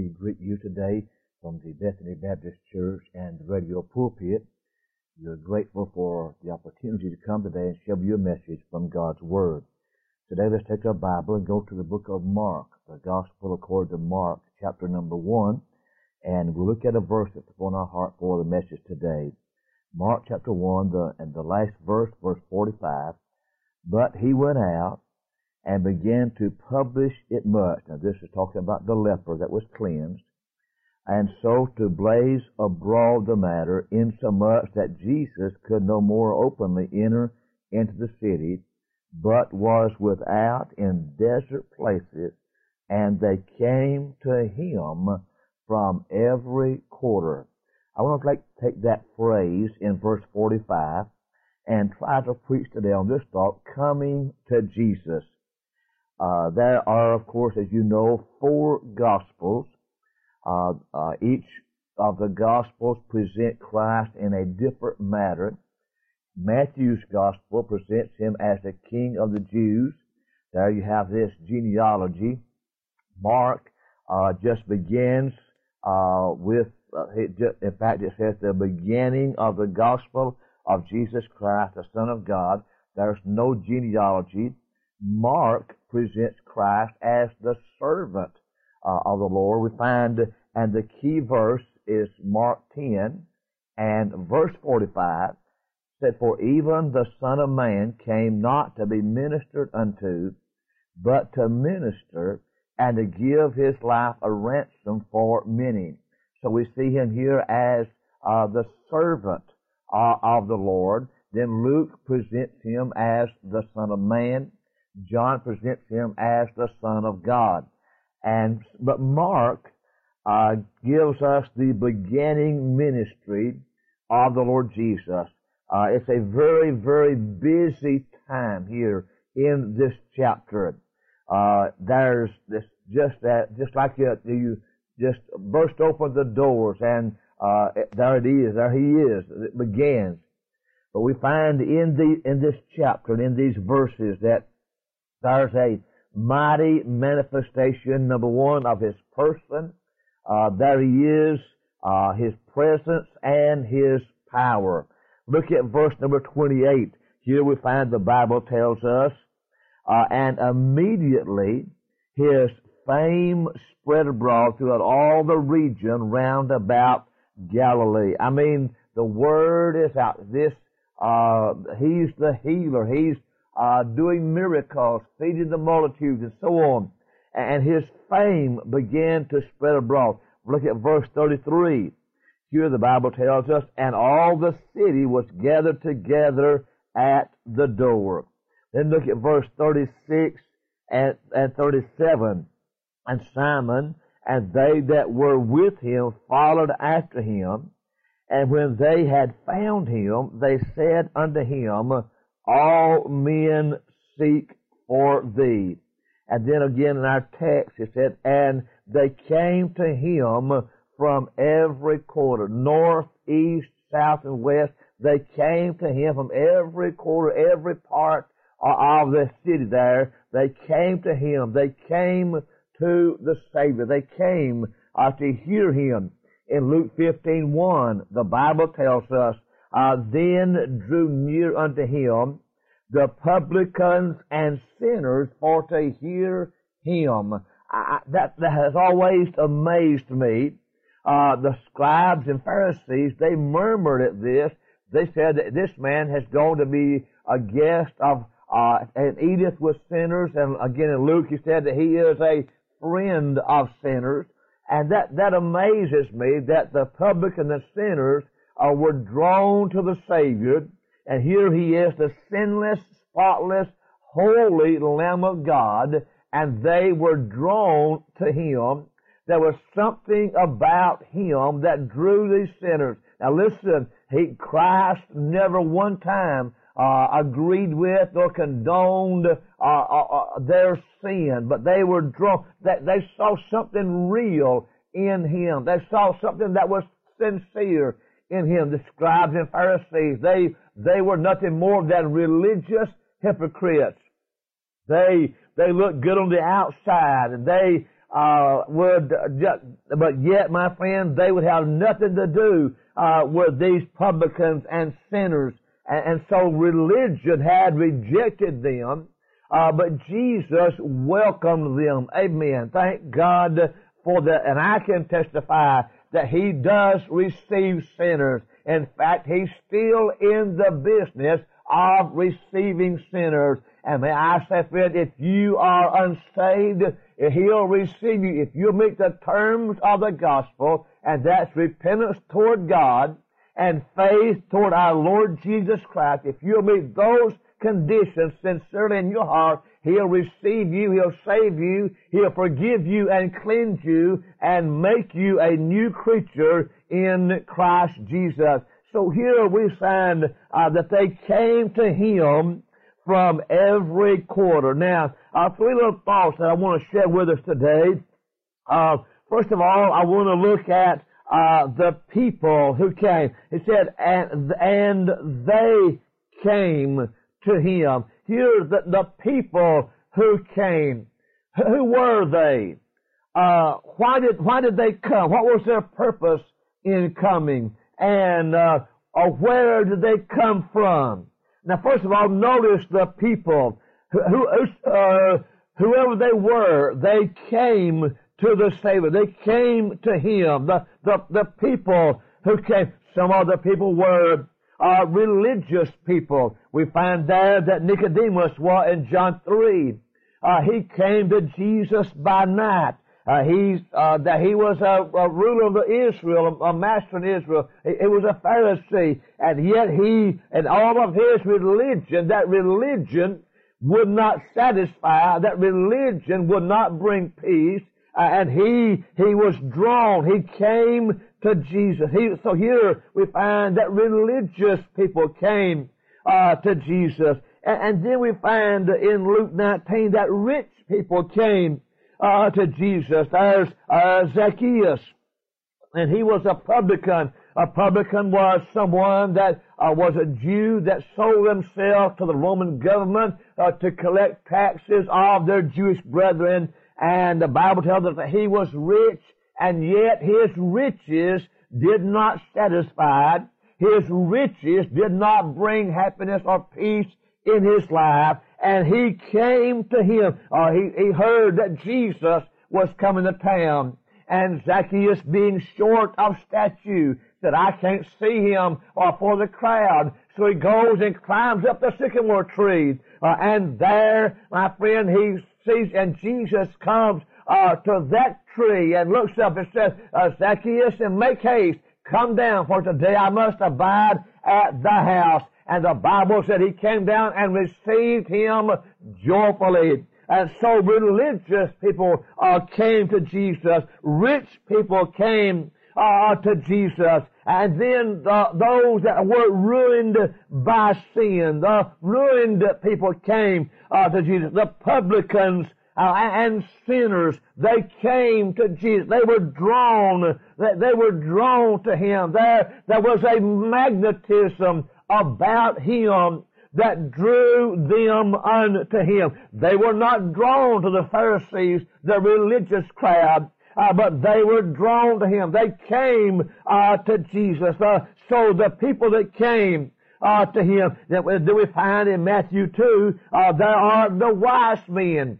we greet you today from the Bethany Baptist Church and the radio pulpit. We're grateful for the opportunity to come today and share with you a message from God's Word. Today let's take our Bible and go to the book of Mark, the Gospel according to Mark, chapter number one, and we'll look at a verse that's upon our heart for the message today. Mark chapter one, the, and the last verse, verse 45. But he went out and began to publish it much. Now this is talking about the leper that was cleansed. And so to blaze abroad the matter, insomuch that Jesus could no more openly enter into the city, but was without in desert places, and they came to him from every quarter. I want to take, take that phrase in verse 45 and try to preach today on this thought, coming to Jesus. Uh, there are, of course, as you know, four Gospels. Uh, uh, each of the Gospels present Christ in a different manner. Matthew's Gospel presents him as the King of the Jews. There you have this genealogy. Mark uh, just begins uh, with, uh, in fact, it says the beginning of the Gospel of Jesus Christ, the Son of God. There's no genealogy. Mark presents Christ as the servant uh, of the Lord. We find, and the key verse is Mark 10 and verse 45 said, For even the Son of Man came not to be ministered unto, but to minister and to give his life a ransom for many. So we see him here as uh, the servant uh, of the Lord. Then Luke presents him as the Son of Man. John presents him as the Son of God. And, but Mark, uh, gives us the beginning ministry of the Lord Jesus. Uh, it's a very, very busy time here in this chapter. Uh, there's this, just that, just like you, you just burst open the doors and, uh, there it is, there he is, it begins. But we find in the, in this chapter, in these verses that there's a mighty manifestation, number one, of His person. Uh, there He is, uh, His presence and His power. Look at verse number 28. Here we find the Bible tells us, uh, and immediately His fame spread abroad throughout all the region round about Galilee. I mean, the word is out. This, uh, He's the healer. He's uh, doing miracles, feeding the multitudes, and so on. And his fame began to spread abroad. Look at verse 33. Here the Bible tells us, and all the city was gathered together at the door. Then look at verse 36 and, and 37. And Simon and they that were with him followed after him. And when they had found him, they said unto him, all men seek for thee. And then again in our text it said, and they came to him from every quarter, north, east, south, and west. They came to him from every quarter, every part of the city there. They came to him. They came to the Savior. They came uh, to hear him. In Luke 15:1, the Bible tells us uh, then drew near unto him the publicans and sinners for to hear him. I, that, that has always amazed me. Uh, the scribes and Pharisees, they murmured at this. They said that this man has gone to be a guest of, uh, and eateth with sinners. And again in Luke, he said that he is a friend of sinners. And that, that amazes me that the publican and the sinners uh, were drawn to the Savior, and here he is, the sinless, spotless, holy Lamb of God, and they were drawn to him. There was something about him that drew these sinners. Now listen, he, Christ never one time uh, agreed with or condoned uh, uh, uh their sin, but they were drawn. That they saw something real in him. They saw something that was sincere in him. The scribes and Pharisees, they, they were nothing more than religious hypocrites. They, they looked good on the outside and they, uh, would, just, but yet, my friend, they would have nothing to do uh, with these publicans and sinners, and, and so religion had rejected them. Uh, but Jesus welcomed them. Amen. Thank God for that. And I can testify that He does receive sinners. In fact, He's still in the business of receiving sinners. And may I say, friend, if you are unsaved, He'll receive you. If you meet the terms of the gospel, and that's repentance toward God and faith toward our Lord Jesus Christ, if you meet those conditions sincerely in your heart, He'll receive you, He'll save you, He'll forgive you and cleanse you and make you a new creature in Christ Jesus. So here we find uh, that they came to Him from every quarter. Now, uh, three little thoughts that I want to share with us today. Uh, first of all, I want to look at uh, the people who came. It said, and, and they came to him. Here's the, the people who came. Who were they? Uh, why did why did they come? What was their purpose in coming? And uh, where did they come from? Now, first of all, notice the people who, who uh, whoever they were, they came to the Savior. They came to Him. The the, the people who came. Some of the people were uh, religious people. We find there that Nicodemus was in John 3. Uh, he came to Jesus by night. Uh, he's, uh, that he was a, a, ruler of Israel, a, a master in Israel. He, he, was a Pharisee, and yet he, and all of his religion, that religion would not satisfy, that religion would not bring peace, and he, he was drawn, he came to Jesus. He, so here we find that religious people came uh, to Jesus. And, and, then we find in Luke 19 that rich people came uh, to Jesus. There's uh, Zacchaeus, and he was a publican. A publican was someone that uh, was a Jew that sold himself to the Roman government uh, to collect taxes of their Jewish brethren. And the Bible tells us that he was rich and yet his riches did not satisfy. His riches did not bring happiness or peace in his life, and he came to him. or he, he heard that Jesus was coming to town, and Zacchaeus, being short of stature, said, I can't see him or for the crowd. So he goes and climbs up the sycamore tree, uh, and there, my friend, he sees, and Jesus comes uh, to that tree and looks up and says, uh, Zacchaeus, and make haste, come down, for today I must abide at the house. And the Bible said he came down and received him joyfully. And so religious people uh, came to Jesus. Rich people came uh, to Jesus. And then the, those that were ruined by sin, the ruined people came uh, to Jesus. The publicans uh, and sinners, they came to Jesus. They were drawn, they were drawn to Him. There, there was a magnetism about Him that drew them unto Him. They were not drawn to the Pharisees, the religious crowd, uh, but they were drawn to Him. They came uh, to Jesus. Uh, so the people that came, uh, to him. That we find in Matthew 2, uh, there are the wise men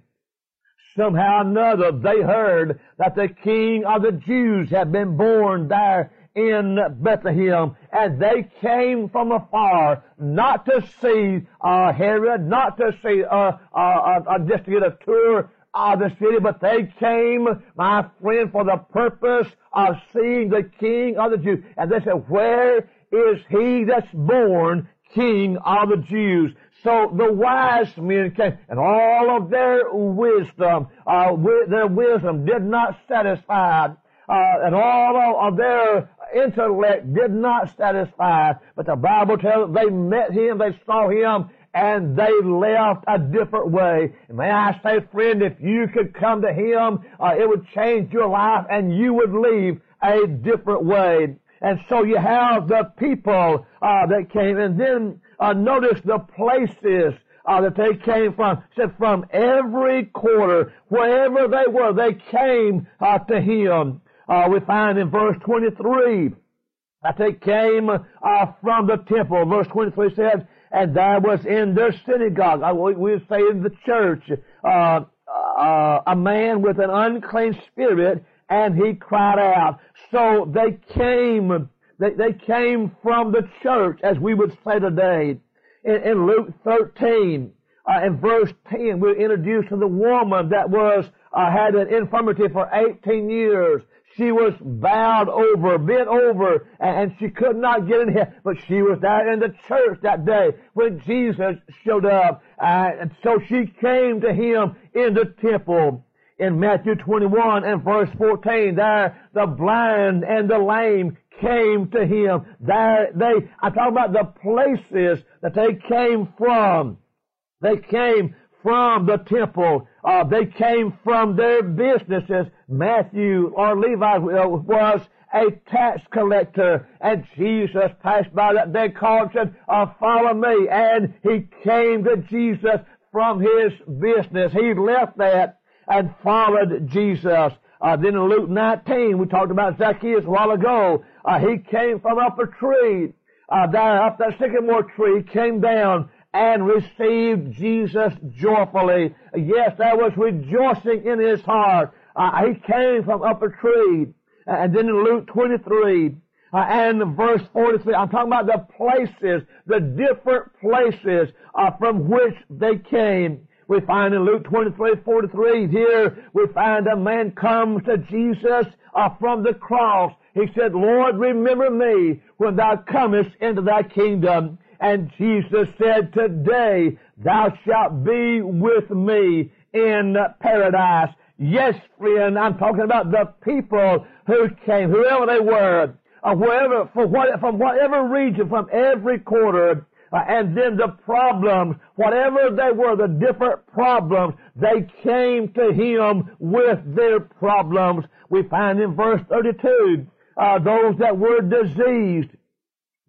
somehow or another they heard that the king of the Jews had been born there in Bethlehem, and they came from afar, not to see uh, Herod, not to see, uh, uh, uh, just to get a tour of the city, but they came, my friend, for the purpose of seeing the King of the Jews. And they said, where is he that's born King of the Jews? So the wise men came, and all of their wisdom, uh, their wisdom did not satisfy, uh, and all of their intellect did not satisfy. But the Bible tells they met him, they saw him, and they left a different way. And may I say, friend, if you could come to him, uh, it would change your life, and you would leave a different way. And so you have the people uh, that came, and then uh, notice the places uh, that they came from. said from every quarter, wherever they were, they came uh, to him. Uh, we find in verse 23 that they came uh, from the temple. Verse 23 says, and there was in their synagogue, uh, we would say in the church, uh, uh, a man with an unclean spirit, and he cried out. So they came, they, they came from the church, as we would say today. In, in Luke 13, uh, in verse 10, we're introduced to the woman that was, uh, had an infirmity for 18 years. She was bowed over, bent over, and she could not get in here. But she was there in the church that day when Jesus showed up. And so she came to him in the temple. In Matthew 21 and verse 14, there the blind and the lame came to him. There they, I talk about the places that they came from. They came from the temple. Uh, they came from their businesses. Matthew or Levi was a tax collector, and Jesus passed by that day, called, said, uh, "Follow me," and he came to Jesus from his business. He left that and followed Jesus. Uh, then in Luke 19, we talked about Zacchaeus a while ago. Uh, he came from up a tree, uh, there up that sycamore tree, came down and received Jesus joyfully. Yes, there was rejoicing in his heart. Uh, he came from up a tree. And then in Luke 23, uh, and verse 43, I'm talking about the places, the different places uh, from which they came. We find in Luke 23, 43, here we find a man comes to Jesus uh, from the cross. He said, Lord, remember me when thou comest into thy kingdom. And Jesus said, today thou shalt be with me in paradise. Yes, friend, I'm talking about the people who came, whoever they were, uh, wherever, from, what, from whatever region, from every quarter, uh, and then the problems, whatever they were, the different problems, they came to him with their problems. We find in verse 32, uh, those that were diseased,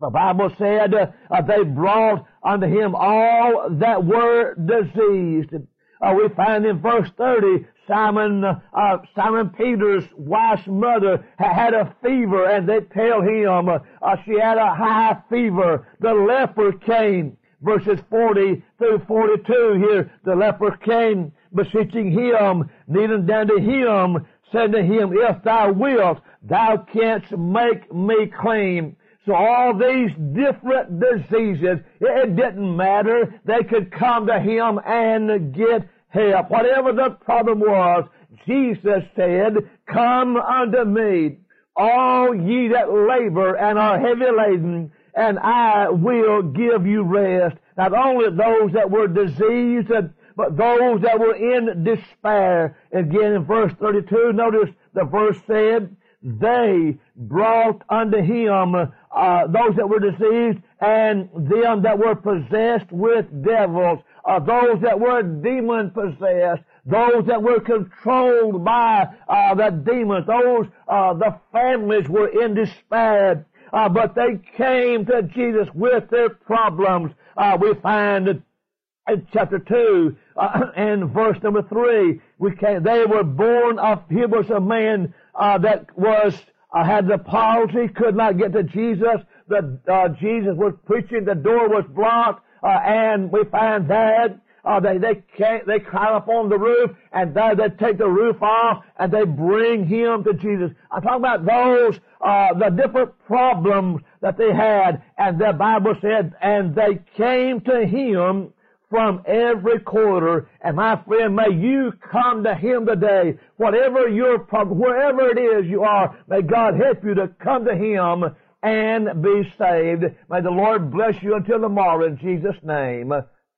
the Bible said uh, they brought unto him all that were diseased. Uh, we find in verse 30, Simon, uh, Simon Peter's wife's mother had a fever and they tell him uh, she had a high fever. The leper came, verses 40 through 42 here, the leper came beseeching him, kneeling down to him, said to him, if thou wilt, thou canst make me clean. So all these different diseases, it didn't matter. They could come to Him and get help. Whatever the problem was, Jesus said, Come unto me, all ye that labor and are heavy laden, and I will give you rest. Not only those that were diseased, but those that were in despair. Again in verse 32, notice the verse said, they brought unto him uh, those that were diseased and them that were possessed with devils, uh, those that were demon possessed, those that were controlled by uh, the demons, those uh, the families were in despair. Uh, but they came to Jesus with their problems. Uh, we find in chapter 2 and verse number 3, we came, they were born of, he was a man uh, that was uh, had the palsy, could not get to Jesus. The uh, Jesus was preaching, the door was blocked, uh, and we find that uh, they they can't, they climb up on the roof, and there they take the roof off, and they bring him to Jesus. I'm talking about those uh, the different problems that they had, and the Bible said, and they came to him from every quarter. And my friend, may you come to Him today. Whatever your problem, wherever it is you are, may God help you to come to Him and be saved. May the Lord bless you until tomorrow in Jesus' name.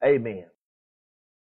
Amen.